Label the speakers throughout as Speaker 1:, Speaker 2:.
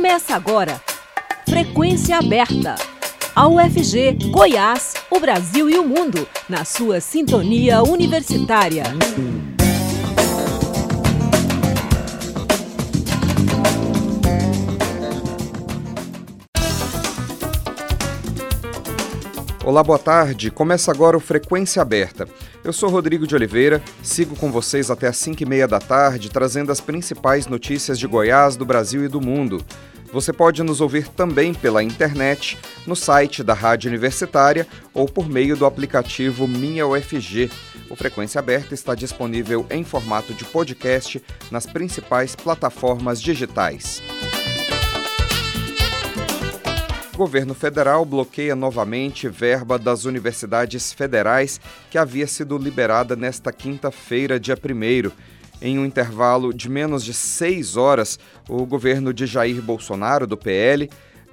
Speaker 1: Começa agora. Frequência aberta. A UFG, Goiás, o Brasil e o mundo, na sua sintonia universitária.
Speaker 2: Olá, boa tarde. Começa agora o Frequência Aberta. Eu sou Rodrigo de Oliveira, sigo com vocês até às 5 e meia da tarde, trazendo as principais notícias de Goiás, do Brasil e do mundo. Você pode nos ouvir também pela internet, no site da Rádio Universitária ou por meio do aplicativo Minha UFG. O Frequência Aberta está disponível em formato de podcast nas principais plataformas digitais governo federal bloqueia novamente verba das universidades federais que havia sido liberada nesta quinta-feira, dia 1. Em um intervalo de menos de seis horas, o governo de Jair Bolsonaro, do PL,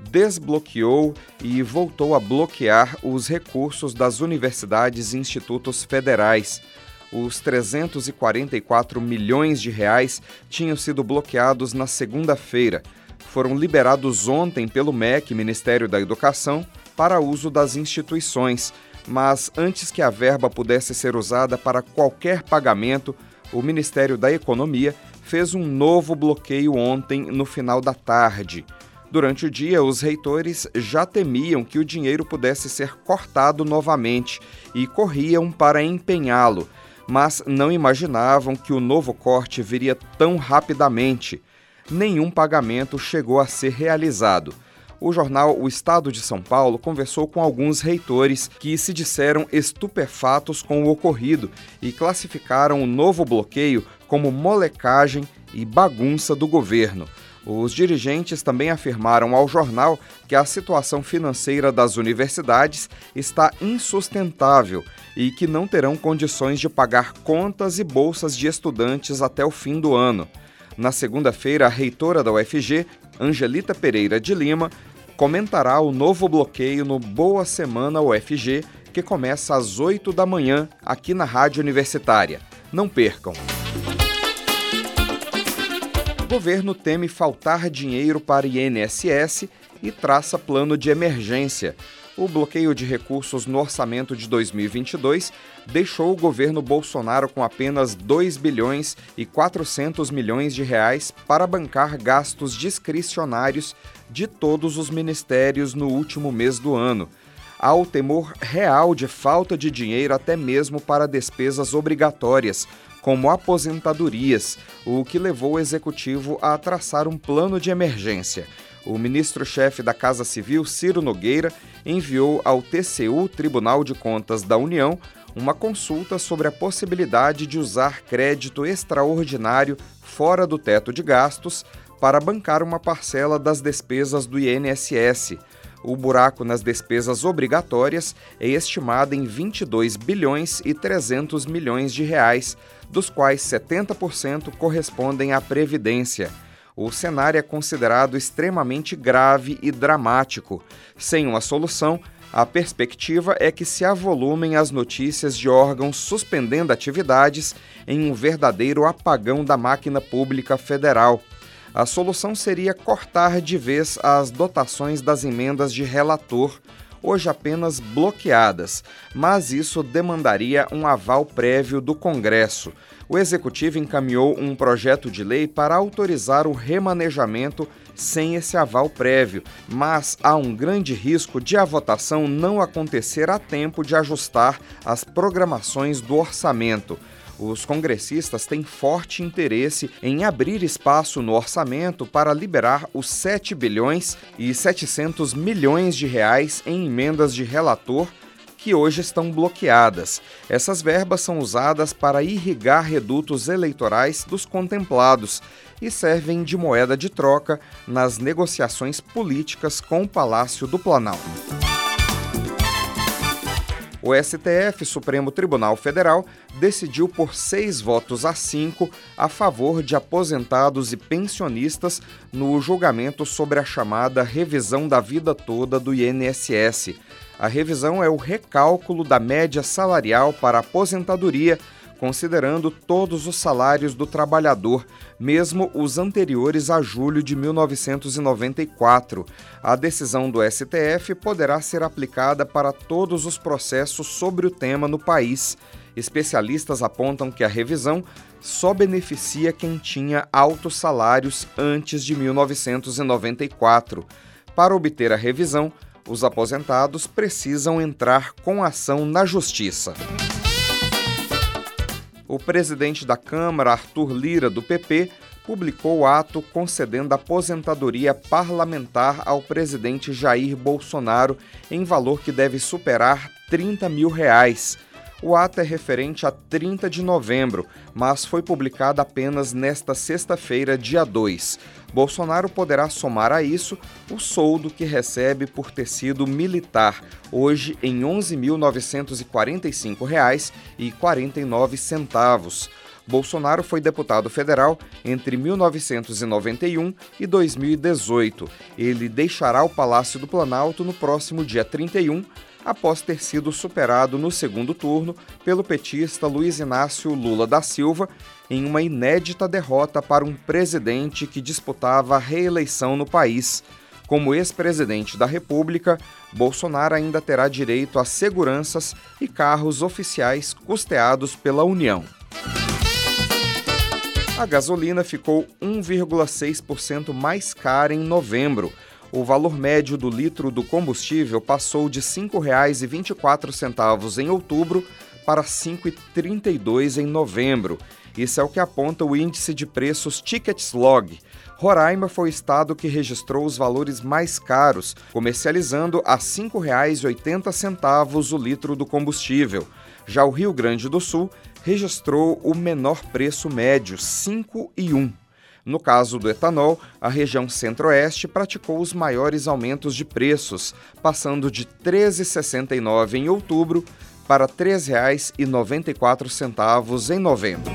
Speaker 2: desbloqueou e voltou a bloquear os recursos das universidades e institutos federais. Os 344 milhões de reais tinham sido bloqueados na segunda-feira foram liberados ontem pelo MEC, Ministério da Educação, para uso das instituições, mas antes que a verba pudesse ser usada para qualquer pagamento, o Ministério da Economia fez um novo bloqueio ontem no final da tarde. Durante o dia, os reitores já temiam que o dinheiro pudesse ser cortado novamente e corriam para empenhá-lo, mas não imaginavam que o novo corte viria tão rapidamente nenhum pagamento chegou a ser realizado. O jornal O Estado de São Paulo conversou com alguns reitores que se disseram estupefatos com o ocorrido e classificaram o novo bloqueio como molecagem e bagunça do governo. Os dirigentes também afirmaram ao jornal que a situação financeira das universidades está insustentável e que não terão condições de pagar contas e bolsas de estudantes até o fim do ano. Na segunda-feira, a reitora da UFG, Angelita Pereira de Lima, comentará o novo bloqueio no Boa Semana UFG, que começa às 8 da manhã aqui na Rádio Universitária. Não percam! O governo teme faltar dinheiro para INSS e traça plano de emergência o bloqueio de recursos no orçamento de 2022 deixou o governo Bolsonaro com apenas 2 bilhões e 400 milhões de reais para bancar gastos discricionários de todos os ministérios no último mês do ano. Há o temor real de falta de dinheiro até mesmo para despesas obrigatórias, como aposentadorias, o que levou o executivo a traçar um plano de emergência o ministro-chefe da Casa Civil, Ciro Nogueira, enviou ao TCU, Tribunal de Contas da União, uma consulta sobre a possibilidade de usar crédito extraordinário fora do teto de gastos para bancar uma parcela das despesas do INSS. O buraco nas despesas obrigatórias é estimado em 22 bilhões e 300 milhões de reais, dos quais 70% correspondem à previdência o cenário é considerado extremamente grave e dramático. Sem uma solução, a perspectiva é que se avolumem as notícias de órgãos suspendendo atividades em um verdadeiro apagão da máquina pública federal. A solução seria cortar de vez as dotações das emendas de relator, hoje apenas bloqueadas, mas isso demandaria um aval prévio do Congresso o Executivo encaminhou um projeto de lei para autorizar o remanejamento sem esse aval prévio, mas há um grande risco de a votação não acontecer a tempo de ajustar as programações do orçamento. Os congressistas têm forte interesse em abrir espaço no orçamento para liberar os 7 bilhões e 700 milhões de reais em emendas de relator que hoje estão bloqueadas. Essas verbas são usadas para irrigar redutos eleitorais dos contemplados e servem de moeda de troca nas negociações políticas com o Palácio do Planalto. O STF, Supremo Tribunal Federal, decidiu por seis votos a cinco a favor de aposentados e pensionistas no julgamento sobre a chamada revisão da vida toda do INSS. A revisão é o recálculo da média salarial para aposentadoria considerando todos os salários do trabalhador, mesmo os anteriores a julho de 1994. A decisão do STF poderá ser aplicada para todos os processos sobre o tema no país. Especialistas apontam que a revisão só beneficia quem tinha altos salários antes de 1994. Para obter a revisão, os aposentados precisam entrar com ação na Justiça. O presidente da Câmara, Arthur Lira, do PP, publicou o ato concedendo aposentadoria parlamentar ao presidente Jair Bolsonaro em valor que deve superar 30 mil reais. O ato é referente a 30 de novembro, mas foi publicado apenas nesta sexta-feira, dia 2. Bolsonaro poderá somar a isso o soldo que recebe por ter sido militar, hoje em R$ 11.945,49. Bolsonaro foi deputado federal entre 1991 e 2018. Ele deixará o Palácio do Planalto no próximo dia 31 após ter sido superado no segundo turno pelo petista Luiz Inácio Lula da Silva em uma inédita derrota para um presidente que disputava a reeleição no país. Como ex-presidente da República, Bolsonaro ainda terá direito a seguranças e carros oficiais custeados pela União. A gasolina ficou 1,6% mais cara em novembro, o valor médio do litro do combustível passou de R$ 5,24 em outubro para R$ 5,32 em novembro. Isso é o que aponta o índice de preços Tickets-Log. Roraima foi o estado que registrou os valores mais caros, comercializando a R$ 5,80 o litro do combustível. Já o Rio Grande do Sul registrou o menor preço médio, R$ 5,01. No caso do etanol, a região centro-oeste praticou os maiores aumentos de preços, passando de R$ 13,69 em outubro para R$ 3,94 em novembro.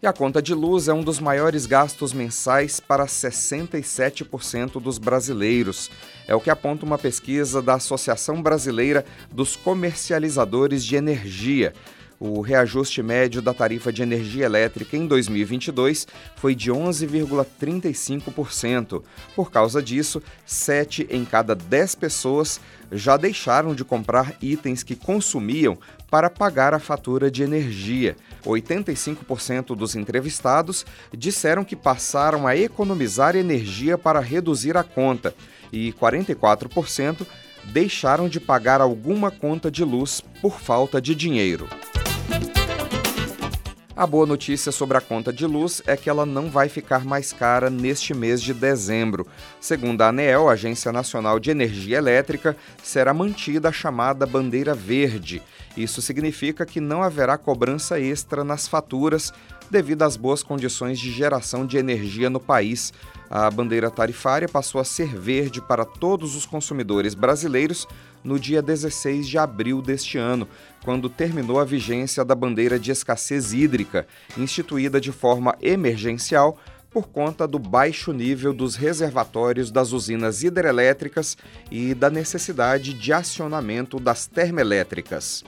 Speaker 2: E a conta de luz é um dos maiores gastos mensais para 67% dos brasileiros. É o que aponta uma pesquisa da Associação Brasileira dos Comercializadores de Energia. O reajuste médio da tarifa de energia elétrica em 2022 foi de 11,35%. Por causa disso, 7 em cada 10 pessoas já deixaram de comprar itens que consumiam para pagar a fatura de energia. 85% dos entrevistados disseram que passaram a economizar energia para reduzir a conta e 44% deixaram de pagar alguma conta de luz por falta de dinheiro. A boa notícia sobre a conta de luz é que ela não vai ficar mais cara neste mês de dezembro. Segundo a ANEEL, Agência Nacional de Energia Elétrica, será mantida a chamada bandeira verde. Isso significa que não haverá cobrança extra nas faturas devido às boas condições de geração de energia no país. A bandeira tarifária passou a ser verde para todos os consumidores brasileiros no dia 16 de abril deste ano, quando terminou a vigência da bandeira de escassez hídrica, instituída de forma emergencial por conta do baixo nível dos reservatórios das usinas hidrelétricas e da necessidade de acionamento das termoelétricas.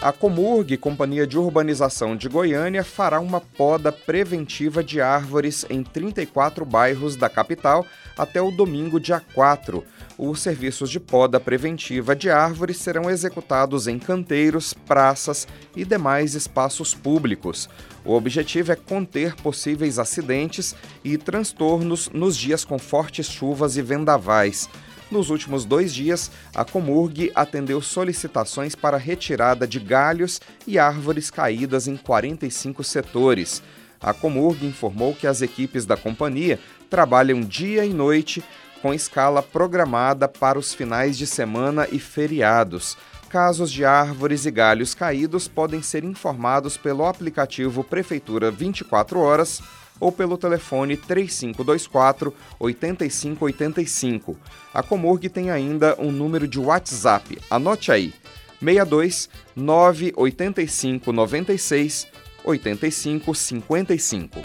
Speaker 2: A Comurg, Companhia de Urbanização de Goiânia, fará uma poda preventiva de árvores em 34 bairros da capital até o domingo, dia 4. Os serviços de poda preventiva de árvores serão executados em canteiros, praças e demais espaços públicos. O objetivo é conter possíveis acidentes e transtornos nos dias com fortes chuvas e vendavais. Nos últimos dois dias, a Comurg atendeu solicitações para retirada de galhos e árvores caídas em 45 setores. A Comurg informou que as equipes da companhia trabalham dia e noite com escala programada para os finais de semana e feriados. Casos de árvores e galhos caídos podem ser informados pelo aplicativo Prefeitura 24 Horas ou pelo telefone 3524 8585. A Comurg tem ainda um número de WhatsApp. Anote aí: 62 985 96 85 55.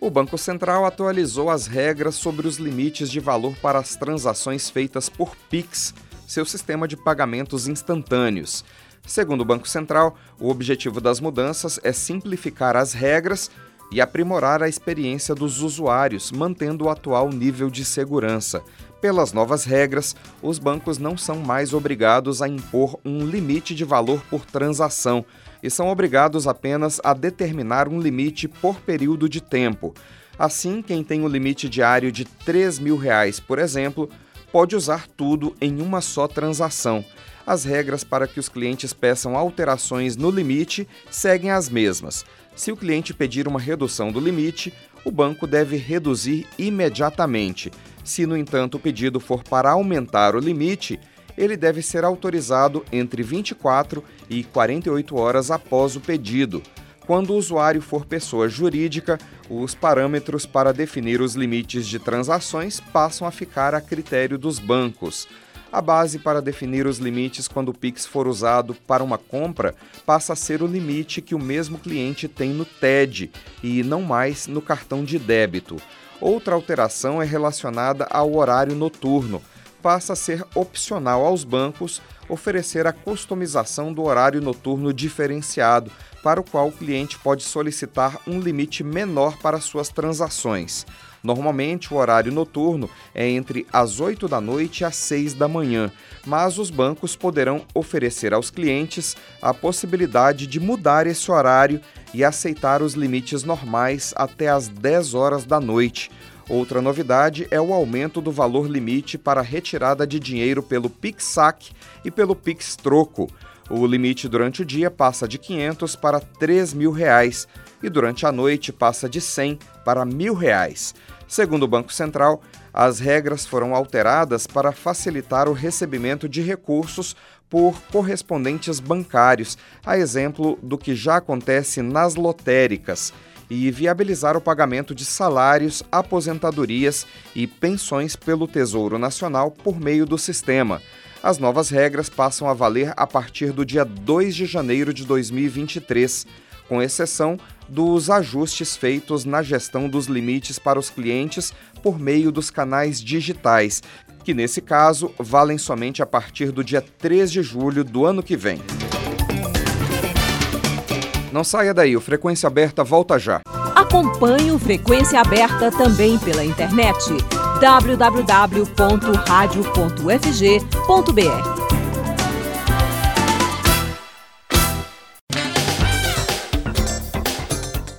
Speaker 2: O Banco Central atualizou as regras sobre os limites de valor para as transações feitas por Pix seu sistema de pagamentos instantâneos. Segundo o Banco Central, o objetivo das mudanças é simplificar as regras e aprimorar a experiência dos usuários, mantendo o atual nível de segurança. Pelas novas regras, os bancos não são mais obrigados a impor um limite de valor por transação e são obrigados apenas a determinar um limite por período de tempo. Assim, quem tem o um limite diário de 3 mil reais, por exemplo, pode usar tudo em uma só transação. As regras para que os clientes peçam alterações no limite seguem as mesmas. Se o cliente pedir uma redução do limite, o banco deve reduzir imediatamente. Se, no entanto, o pedido for para aumentar o limite, ele deve ser autorizado entre 24 e 48 horas após o pedido. Quando o usuário for pessoa jurídica, os parâmetros para definir os limites de transações passam a ficar a critério dos bancos. A base para definir os limites quando o Pix for usado para uma compra passa a ser o limite que o mesmo cliente tem no TED e não mais no cartão de débito. Outra alteração é relacionada ao horário noturno. Passa a ser opcional aos bancos oferecer a customização do horário noturno diferenciado, para o qual o cliente pode solicitar um limite menor para suas transações. Normalmente, o horário noturno é entre as 8 da noite as 6 da manhã, mas os bancos poderão oferecer aos clientes a possibilidade de mudar esse horário e aceitar os limites normais até as 10 horas da noite. Outra novidade é o aumento do valor limite para retirada de dinheiro pelo PIX-SAC e pelo PIX-Troco. O limite durante o dia passa de 500 para 3 mil reais e durante a noite passa de 100 para mil reais. Segundo o Banco Central, as regras foram alteradas para facilitar o recebimento de recursos por correspondentes bancários, a exemplo do que já acontece nas lotéricas, e viabilizar o pagamento de salários, aposentadorias e pensões pelo Tesouro Nacional por meio do sistema. As novas regras passam a valer a partir do dia 2 de janeiro de 2023 com exceção dos ajustes feitos na gestão dos limites para os clientes por meio dos canais digitais, que nesse caso valem somente a partir do dia 3 de julho do ano que vem. Não saia daí, o Frequência Aberta volta já.
Speaker 1: Acompanhe o Frequência Aberta também pela internet www.radio.fg.br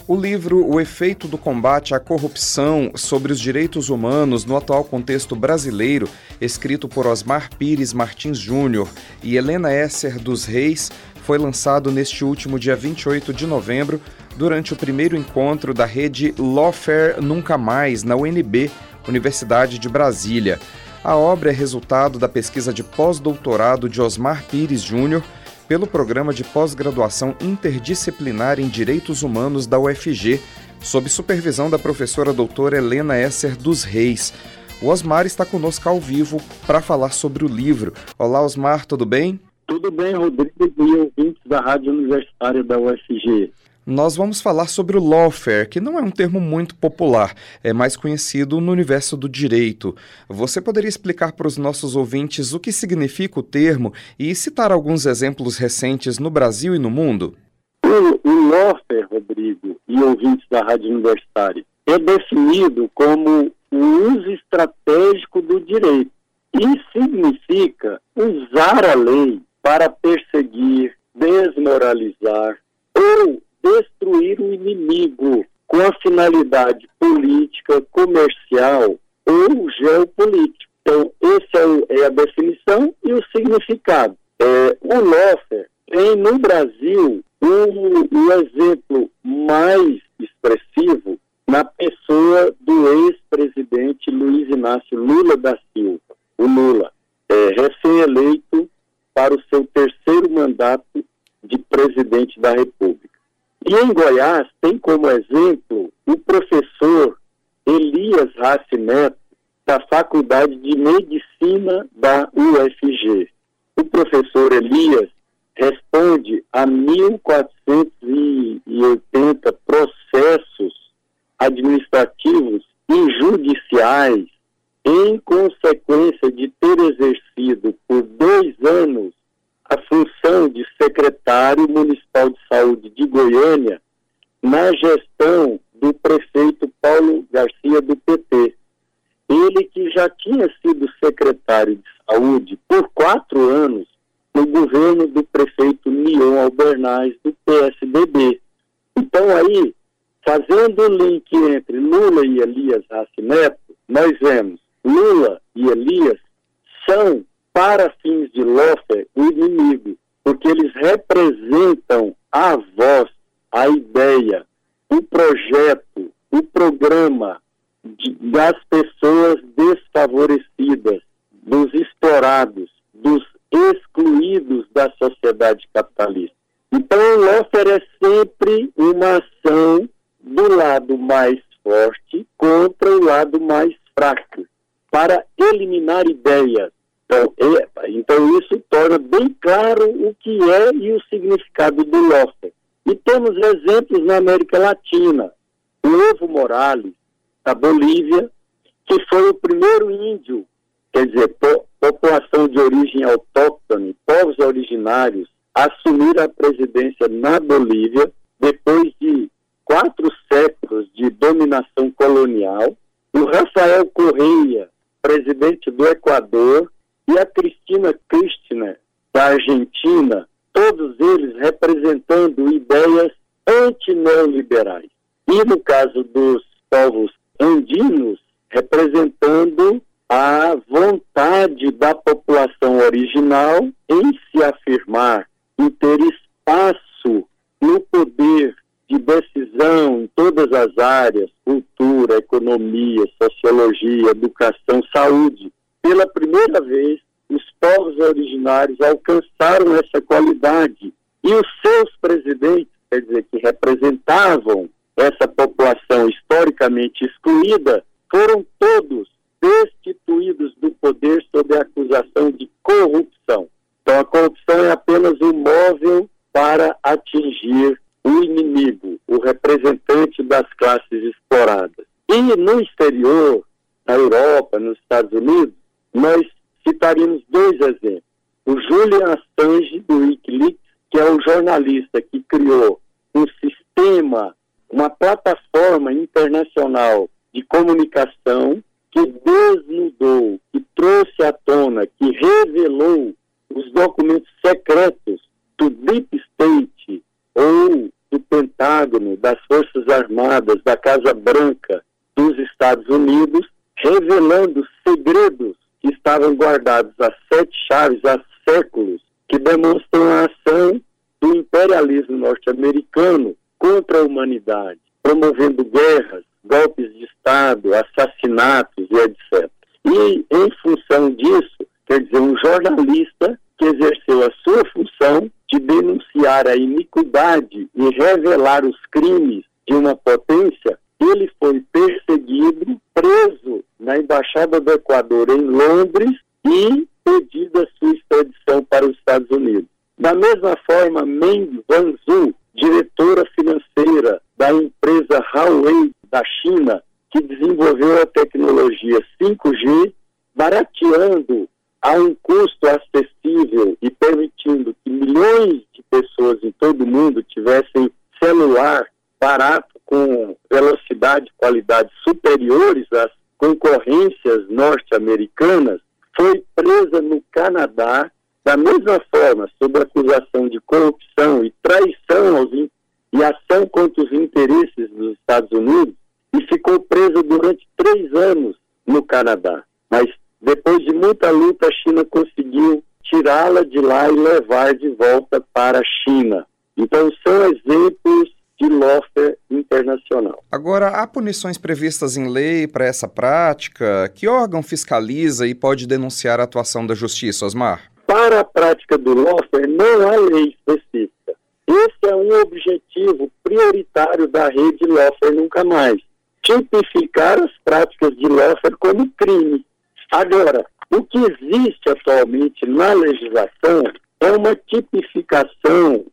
Speaker 2: O livro O Efeito do Combate à Corrupção sobre os Direitos Humanos no Atual Contexto Brasileiro, escrito por Osmar Pires Martins Júnior e Helena Esser dos Reis, foi lançado neste último dia 28 de novembro, durante o primeiro encontro da rede Lawfare Nunca Mais, na UNB, Universidade de Brasília. A obra é resultado da pesquisa de pós-doutorado de Osmar Pires Júnior pelo Programa de Pós-Graduação Interdisciplinar em Direitos Humanos da UFG, sob supervisão da professora doutora Helena Esser dos Reis. O Osmar está conosco ao vivo para falar sobre o livro. Olá, Osmar, tudo bem?
Speaker 3: Tudo bem, Rodrigo e ouvintes da Rádio Universitária da UFG
Speaker 2: nós vamos falar sobre o lawfare, que não é um termo muito popular, é mais conhecido no universo do direito. Você poderia explicar para os nossos ouvintes o que significa o termo e citar alguns exemplos recentes no Brasil e no mundo?
Speaker 3: O, lawfare, Rodrigo, e ouvintes da Rádio Universitária, é definido como o uso estratégico do direito e significa usar a lei para perseguir, desmoralizar ou destruir o inimigo com a finalidade política, comercial ou geopolítica. Então, essa é, é a definição e o significado. É, o Loffer tem no Brasil um, um exemplo mais expressivo na pessoa do ex-presidente Luiz Inácio Lula da Silva, o Lula, é, recém-eleito para o seu terceiro mandato de presidente da República. E em Goiás tem como exemplo o professor Elias Rassi Neto, da Faculdade de Medicina da UFG. O professor Elias responde a 1.480 processos administrativos e judiciais em consequência de ter exercido por dois anos a função de secretário municipal de saúde de Goiânia na gestão do prefeito Paulo Garcia do PT. Ele que já tinha sido secretário de saúde por quatro anos no governo do prefeito Nion Albernaz do PSDB. Então aí, fazendo o link entre Lula e Elias Racineto, nós vemos Lula e Elias são, para fins de Lofer, o inimigo, porque eles representam a ideia, o projeto, o programa de, das pessoas desfavorecidas, dos explorados, dos excluídos da sociedade capitalista. Então, o Lofer é sempre uma ação do lado mais forte contra o lado mais fraco, para eliminar ideias. Então, é, então isso torna bem claro o que é e o significado do Lofer. E temos exemplos na América Latina. O Evo Morales, da Bolívia, que foi o primeiro índio, quer dizer, po população de origem autóctone, povos originários, a assumir a presidência na Bolívia, depois de quatro séculos de dominação colonial. O Rafael Correia, presidente do Equador, e a Cristina Kirchner, da Argentina, todos eles representando ideias antineoliberais. E no caso dos povos andinos, representando a vontade da população original em se afirmar, em ter espaço no poder de decisão em todas as áreas, cultura, economia, sociologia, educação, saúde. Pela primeira vez, os povos originários alcançaram essa qualidade e os seus presidentes, quer dizer, que representavam essa população historicamente excluída, foram todos destituídos do poder sob a acusação de corrupção. Então, a corrupção é apenas um móvel para atingir o inimigo, o representante das classes exploradas. E no exterior, na Europa, nos Estados Unidos, nós citaríamos dois exemplos. O Julian Assange, do Wikileaks, que é o jornalista que criou um sistema, uma plataforma internacional de comunicação que desnudou, que trouxe à tona, que revelou os documentos secretos do Deep State ou do Pentágono, das Forças Armadas, da Casa Branca dos Estados Unidos, revelando segredos que estavam guardados a sete chaves há séculos, que demonstram a ação do imperialismo norte-americano contra a humanidade, promovendo guerras, golpes de Estado, assassinatos e etc. E, em função disso, quer dizer, um jornalista que exerceu a sua função de denunciar a iniquidade e revelar os crimes de uma potência, ele foi perseguido, preso na Embaixada do Equador em Londres e pedida sua extradição para os Estados Unidos. Da mesma forma, Meng Wanzhou, diretora financeira da empresa Huawei da China, que desenvolveu a tecnologia 5G, barateando a um custo acessível e permitindo que milhões de pessoas em todo o mundo tivessem celular barato com velocidade e qualidade superiores às concorrências norte-americanas, foi presa no Canadá da mesma forma, sob acusação de corrupção e traição aos, e ação contra os interesses dos Estados Unidos, e ficou presa durante três anos no Canadá. Mas depois de muita luta, a China conseguiu tirá-la de lá e levar de volta para a China. Então, são exemplos de lawfare internacional.
Speaker 2: Agora, há punições previstas em lei para essa prática? Que órgão fiscaliza e pode denunciar a atuação da justiça, Osmar?
Speaker 3: Para a prática do lawfare, não há lei específica. Esse é um objetivo prioritário da rede Lawfare Nunca Mais. Tipificar as práticas de lawfare como crime Agora, o que existe atualmente na legislação é uma tipificação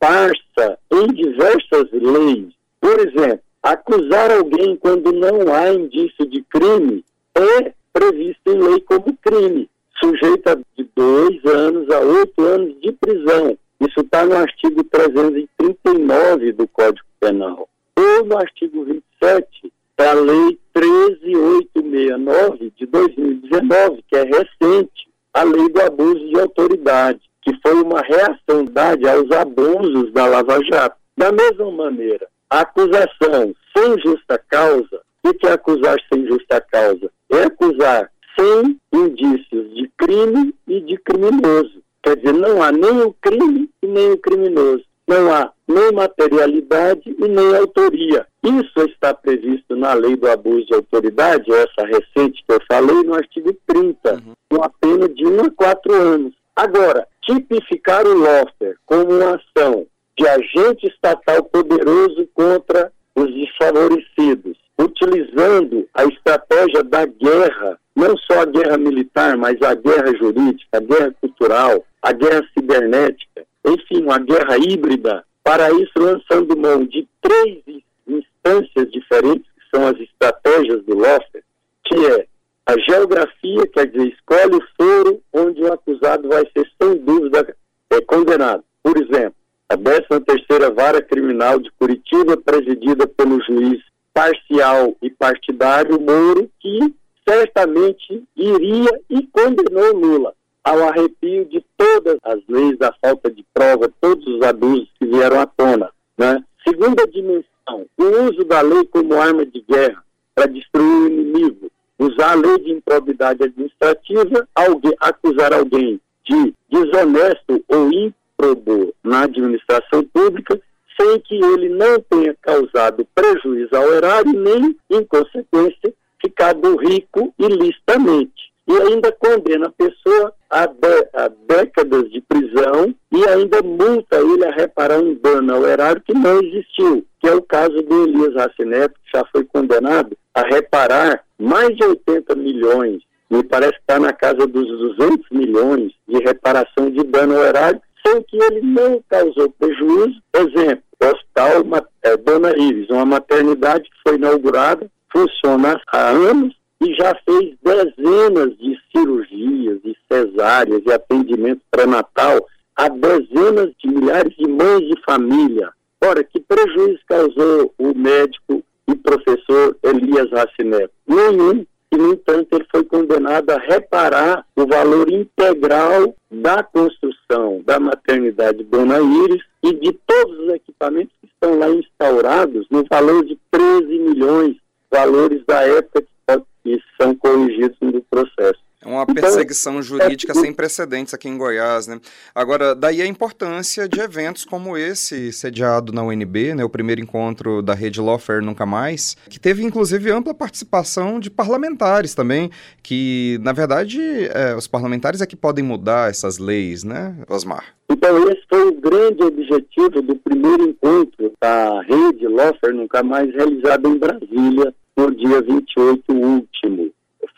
Speaker 3: esparsa em diversas leis. Por exemplo, acusar alguém quando não há indício de crime é previsto em lei como crime. sujeita de dois anos a oito anos de prisão. Isso está no artigo 339 do Código Penal. Ou no artigo 27 da Lei 13869 de 2019, que é recente, a Lei do Abuso de Autoridade, que foi uma reação dada aos abusos da Lava Jato. Da mesma maneira, a acusação sem justa causa, o que é acusar sem justa causa? É acusar sem indícios de crime e de criminoso. Quer dizer, não há nem o crime e nem o criminoso. Não há nem materialidade e nem autoria. Isso está previsto na lei do abuso de autoridade, essa recente que eu falei, no artigo 30, uhum. com a pena de 1 a 4 anos. Agora, tipificar o lawfare como uma ação de agente estatal poderoso contra os desfavorecidos, utilizando a estratégia da guerra, não só a guerra militar, mas a guerra jurídica, a guerra cultural, a guerra cibernética, enfim, uma guerra híbrida, para isso lançando mão de três instâncias diferentes, que são as estratégias do Loffer, que é a geografia, quer dizer, escolhe o foro onde o acusado vai ser, sem dúvida, é, condenado. Por exemplo, a 13ª Vara Criminal de Curitiba, presidida pelo juiz parcial e partidário Moro, que certamente iria e condenou Lula ao arrepio de todas as leis da falta de prova, todos os abusos que vieram à tona. Né? Segunda dimensão, o uso da lei como arma de guerra para destruir o inimigo, usar a lei de improbidade administrativa, alguém, acusar alguém de desonesto ou ímprobo na administração pública, sem que ele não tenha causado prejuízo ao erário, nem, em consequência, ficado rico ilicitamente. E ainda condena a pessoa a, a, décadas de prisão e ainda multa ele a reparar um dano ao erário que não existiu, que é o caso do Elias Racineto, que já foi condenado a reparar mais de 80 milhões, me parece que está na casa dos 200 milhões de reparação de dano ao erário, sem que ele não causou prejuízo. Exemplo, o Hospital é, Dona Iris, uma maternidade que foi inaugurada, funciona há anos, e já fez dezenas de cirurgias e cesáreas e atendimento pré-natal a dezenas de milhares de mães de família. Ora, que prejuízo causou o médico e professor Elias Racineto? Nenhum. E, no entanto, ele foi condenado a reparar o valor integral da construção da maternidade Dona Iris e de todos os equipamentos que estão lá instaurados no valor de 13 milhões, valores da época e são corrigidos no processo.
Speaker 2: É uma perseguição jurídica sem precedentes aqui em Goiás, né? Agora, daí a importância de eventos como esse, sediado na UNB, né, o primeiro encontro da rede Lawfare Nunca Mais, que teve inclusive ampla participação de parlamentares também, que, na verdade, é, os parlamentares é que podem mudar essas leis, né, Osmar?
Speaker 3: Então, esse foi o grande objetivo do primeiro encontro da rede Lawfare Nunca Mais, realizado em Brasília, no dia 28 último.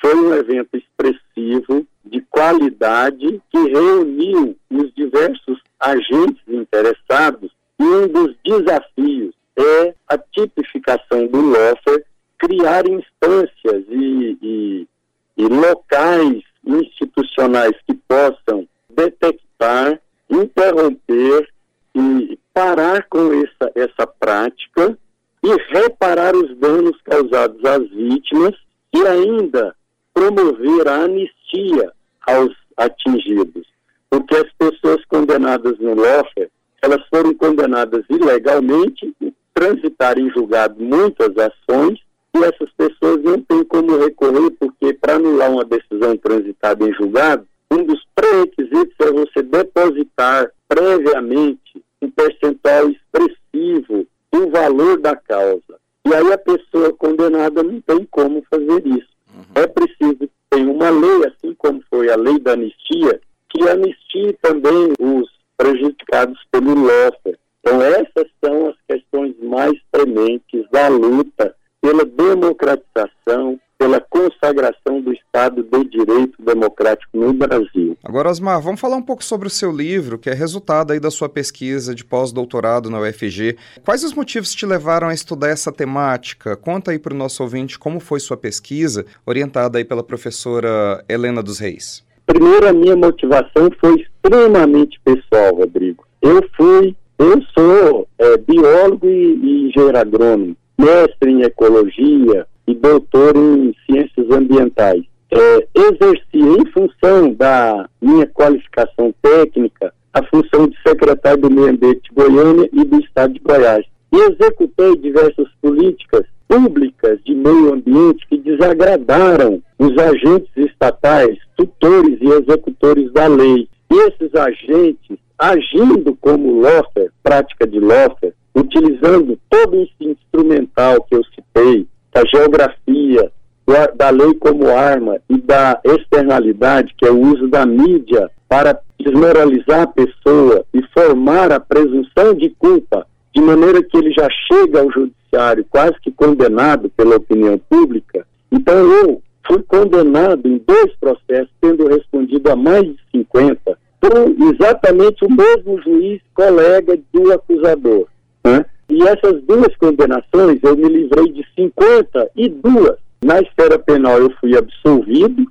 Speaker 3: Foi um evento expressivo, de qualidade, que reuniu os diversos agentes interessados. E um dos desafios é a tipificação do LOFER, criar instâncias e, e, e locais institucionais que possam detectar, interromper e parar com essa, essa prática e reparar os danos causados às vítimas e ainda promover a anistia aos atingidos. Porque as pessoas condenadas no LOFER, elas foram condenadas ilegalmente, transitaram em julgado muitas ações, e essas pessoas não têm como recorrer, porque para anular uma decisão transitada em julgado, um dos pré-requisitos é você depositar previamente um percentual expressivo o valor da causa. E aí a pessoa condenada não tem como fazer isso. Uhum. É preciso ter uma lei, assim como foi a lei da anistia, que anistie também os prejudicados pelo LOFER. Então essas são as questões mais prementes da luta pela democratização, pela consagração do Estado de Direito Democrático no Brasil.
Speaker 2: Agora, Osmar, vamos falar um pouco sobre o seu livro, que é resultado aí da sua pesquisa de pós-doutorado na UFG. Quais os motivos te levaram a estudar essa temática? Conta aí para o nosso ouvinte como foi sua pesquisa, orientada aí pela professora Helena dos Reis.
Speaker 3: Primeiro, a minha motivação foi extremamente pessoal, Rodrigo. Eu fui, eu sou é, biólogo e, e engenheiro agrônomo, mestre em ecologia e doutor em ciências ambientais. É, exerci, em função da minha qualificação técnica, a função de secretário do Meio Ambiente de Goiânia e do Estado de Goiás. E executei diversas políticas públicas de meio ambiente que desagradaram os agentes estatais, tutores e executores da lei. E esses agentes, agindo como lofer, prática de lofer, utilizando todo esse instrumental que eu citei, da geografia, da lei como arma e da externalidade, que é o uso da mídia para desmoralizar a pessoa e formar a presunção de culpa, de maneira que ele já chega ao judiciário quase que condenado pela opinião pública. Então eu fui condenado em dois processos, tendo respondido a mais de 50, por exatamente o mesmo juiz colega do acusador. Né? E essas duas condenações eu me livrei de 52. Na esfera penal eu fui absolvido,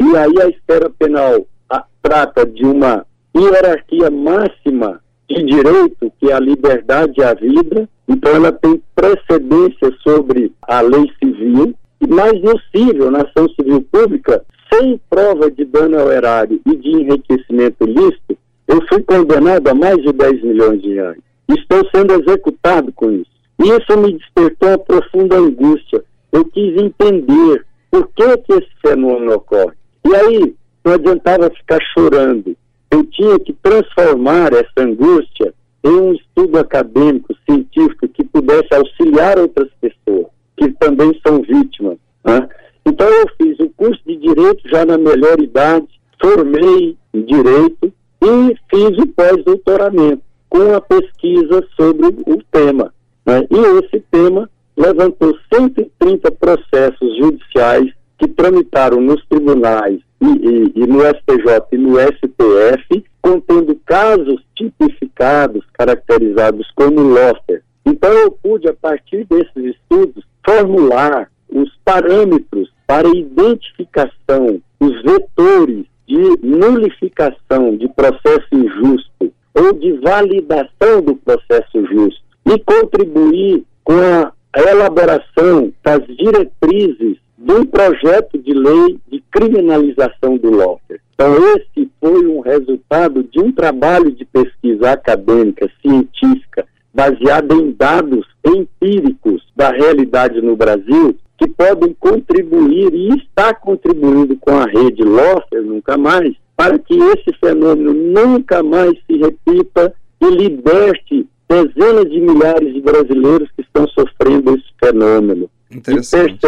Speaker 3: e aí a esfera penal a, trata de uma hierarquia máxima de direito, que é a liberdade e a vida, então ela tem precedência sobre a lei civil, mais no civil, na ação civil pública, sem prova de dano ao erário e de enriquecimento ilícito, eu fui condenado a mais de 10 milhões de reais. Estou sendo executado com isso. Isso me despertou uma profunda angústia. Eu quis entender por que, que esse fenômeno ocorre. E aí, não adiantava ficar chorando. Eu tinha que transformar essa angústia em um estudo acadêmico, científico, que pudesse auxiliar outras pessoas que também são vítimas. Né? Então eu fiz o curso de Direito já na melhor idade, formei em Direito e fiz o pós-doutoramento com a pesquisa sobre o tema. Né? E esse tema levantou 130 processos judiciais que tramitaram nos tribunais e, e, e, no STJ e no STF, contendo casos tipificados, caracterizados como lofer. Então eu pude, a partir desses estudos, formular os parâmetros para identificação, os vetores de nulificação de processo injusto ou de validação do processo justo e contribuir com a elaboração das diretrizes um projeto de lei de criminalização do lawfare. Então, esse foi um resultado de um trabalho de pesquisa acadêmica, científica, baseada em dados empíricos da realidade no Brasil, que podem contribuir e está contribuindo com a rede Losser Nunca Mais, para que esse fenômeno nunca mais se repita e liberte dezenas de milhares de brasileiros que estão sofrendo esse fenômeno.
Speaker 2: Interessante.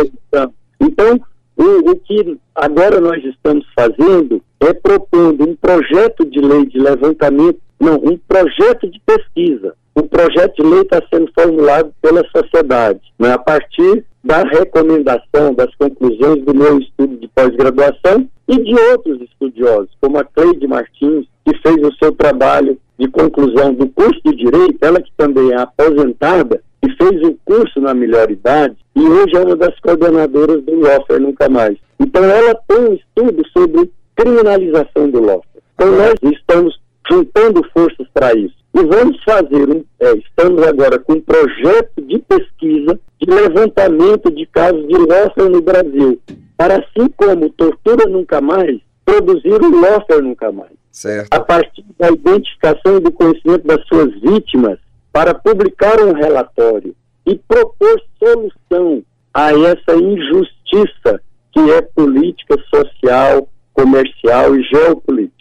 Speaker 3: Então, o, o que agora nós estamos fazendo é propondo um projeto de lei de levantamento, não, um projeto de pesquisa o projeto de lei está sendo formulado pela sociedade, né, a partir da recomendação, das conclusões do meu estudo de pós-graduação e de outros estudiosos, como a Cleide Martins, que fez o seu trabalho de conclusão do curso de Direito, ela que também é aposentada e fez o curso na melhor idade e hoje é uma das coordenadoras do Lawfare Nunca Mais. Então ela tem um estudo sobre criminalização do Lawfare. Então nós estamos juntando forças para isso. E vamos fazer, um, é, estamos agora com um projeto de pesquisa de levantamento de casos de lawfare no Brasil, para assim como Tortura Nunca Mais, produzir o lawfare Nunca Mais.
Speaker 2: Certo.
Speaker 3: A partir da identificação e do conhecimento das suas vítimas, para publicar um relatório e propor solução a essa injustiça que é política, social, comercial e geopolítica.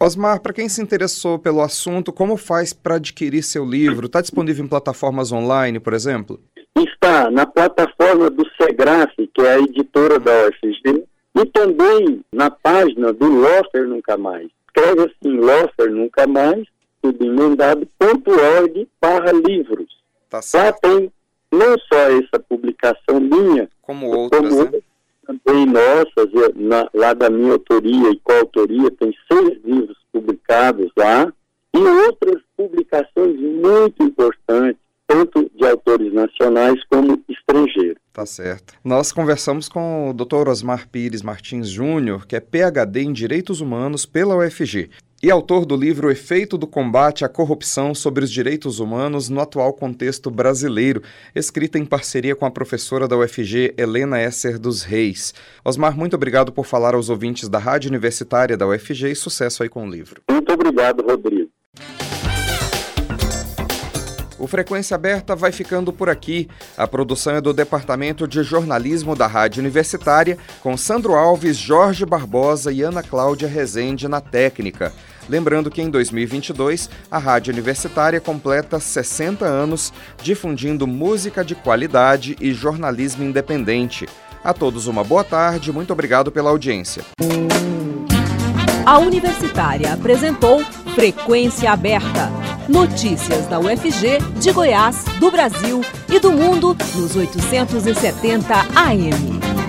Speaker 2: Osmar, para quem se interessou pelo assunto, como faz para adquirir seu livro? Está disponível em plataformas online, por exemplo?
Speaker 3: Está na plataforma do Segraf, que é a editora da UFG, e também na página do Lofer Nunca Mais. Escreve assim, Lofer Nunca Mais, tudo emendado.org barra livros.
Speaker 2: Tá.
Speaker 3: Lá tem não só essa publicação minha,
Speaker 2: como outras, como né?
Speaker 3: também nossas, na, lá da minha autoria e coautoria, tem seis livros publicados lá, e outras publicações muito importantes, tanto de autores nacionais como estrangeiros.
Speaker 2: Tá certo. Nós conversamos com o Dr. Osmar Pires Martins Júnior, que é PhD em Direitos Humanos pela UFG e autor do livro Efeito do Combate à Corrupção sobre os Direitos Humanos no Atual Contexto Brasileiro, escrita em parceria com a professora da UFG, Helena Esser dos Reis. Osmar, muito obrigado por falar aos ouvintes da Rádio Universitária da UFG e sucesso aí com o livro.
Speaker 3: Muito obrigado, Rodrigo.
Speaker 2: O Frequência Aberta vai ficando por aqui. A produção é do Departamento de Jornalismo da Rádio Universitária, com Sandro Alves, Jorge Barbosa e Ana Cláudia Rezende na técnica. Lembrando que em 2022 a Rádio Universitária completa 60 anos difundindo música de qualidade e jornalismo independente. A todos uma boa tarde, muito obrigado pela audiência.
Speaker 1: A Universitária apresentou Frequência Aberta. Notícias da UFG, de Goiás, do Brasil e do mundo nos 870 AM.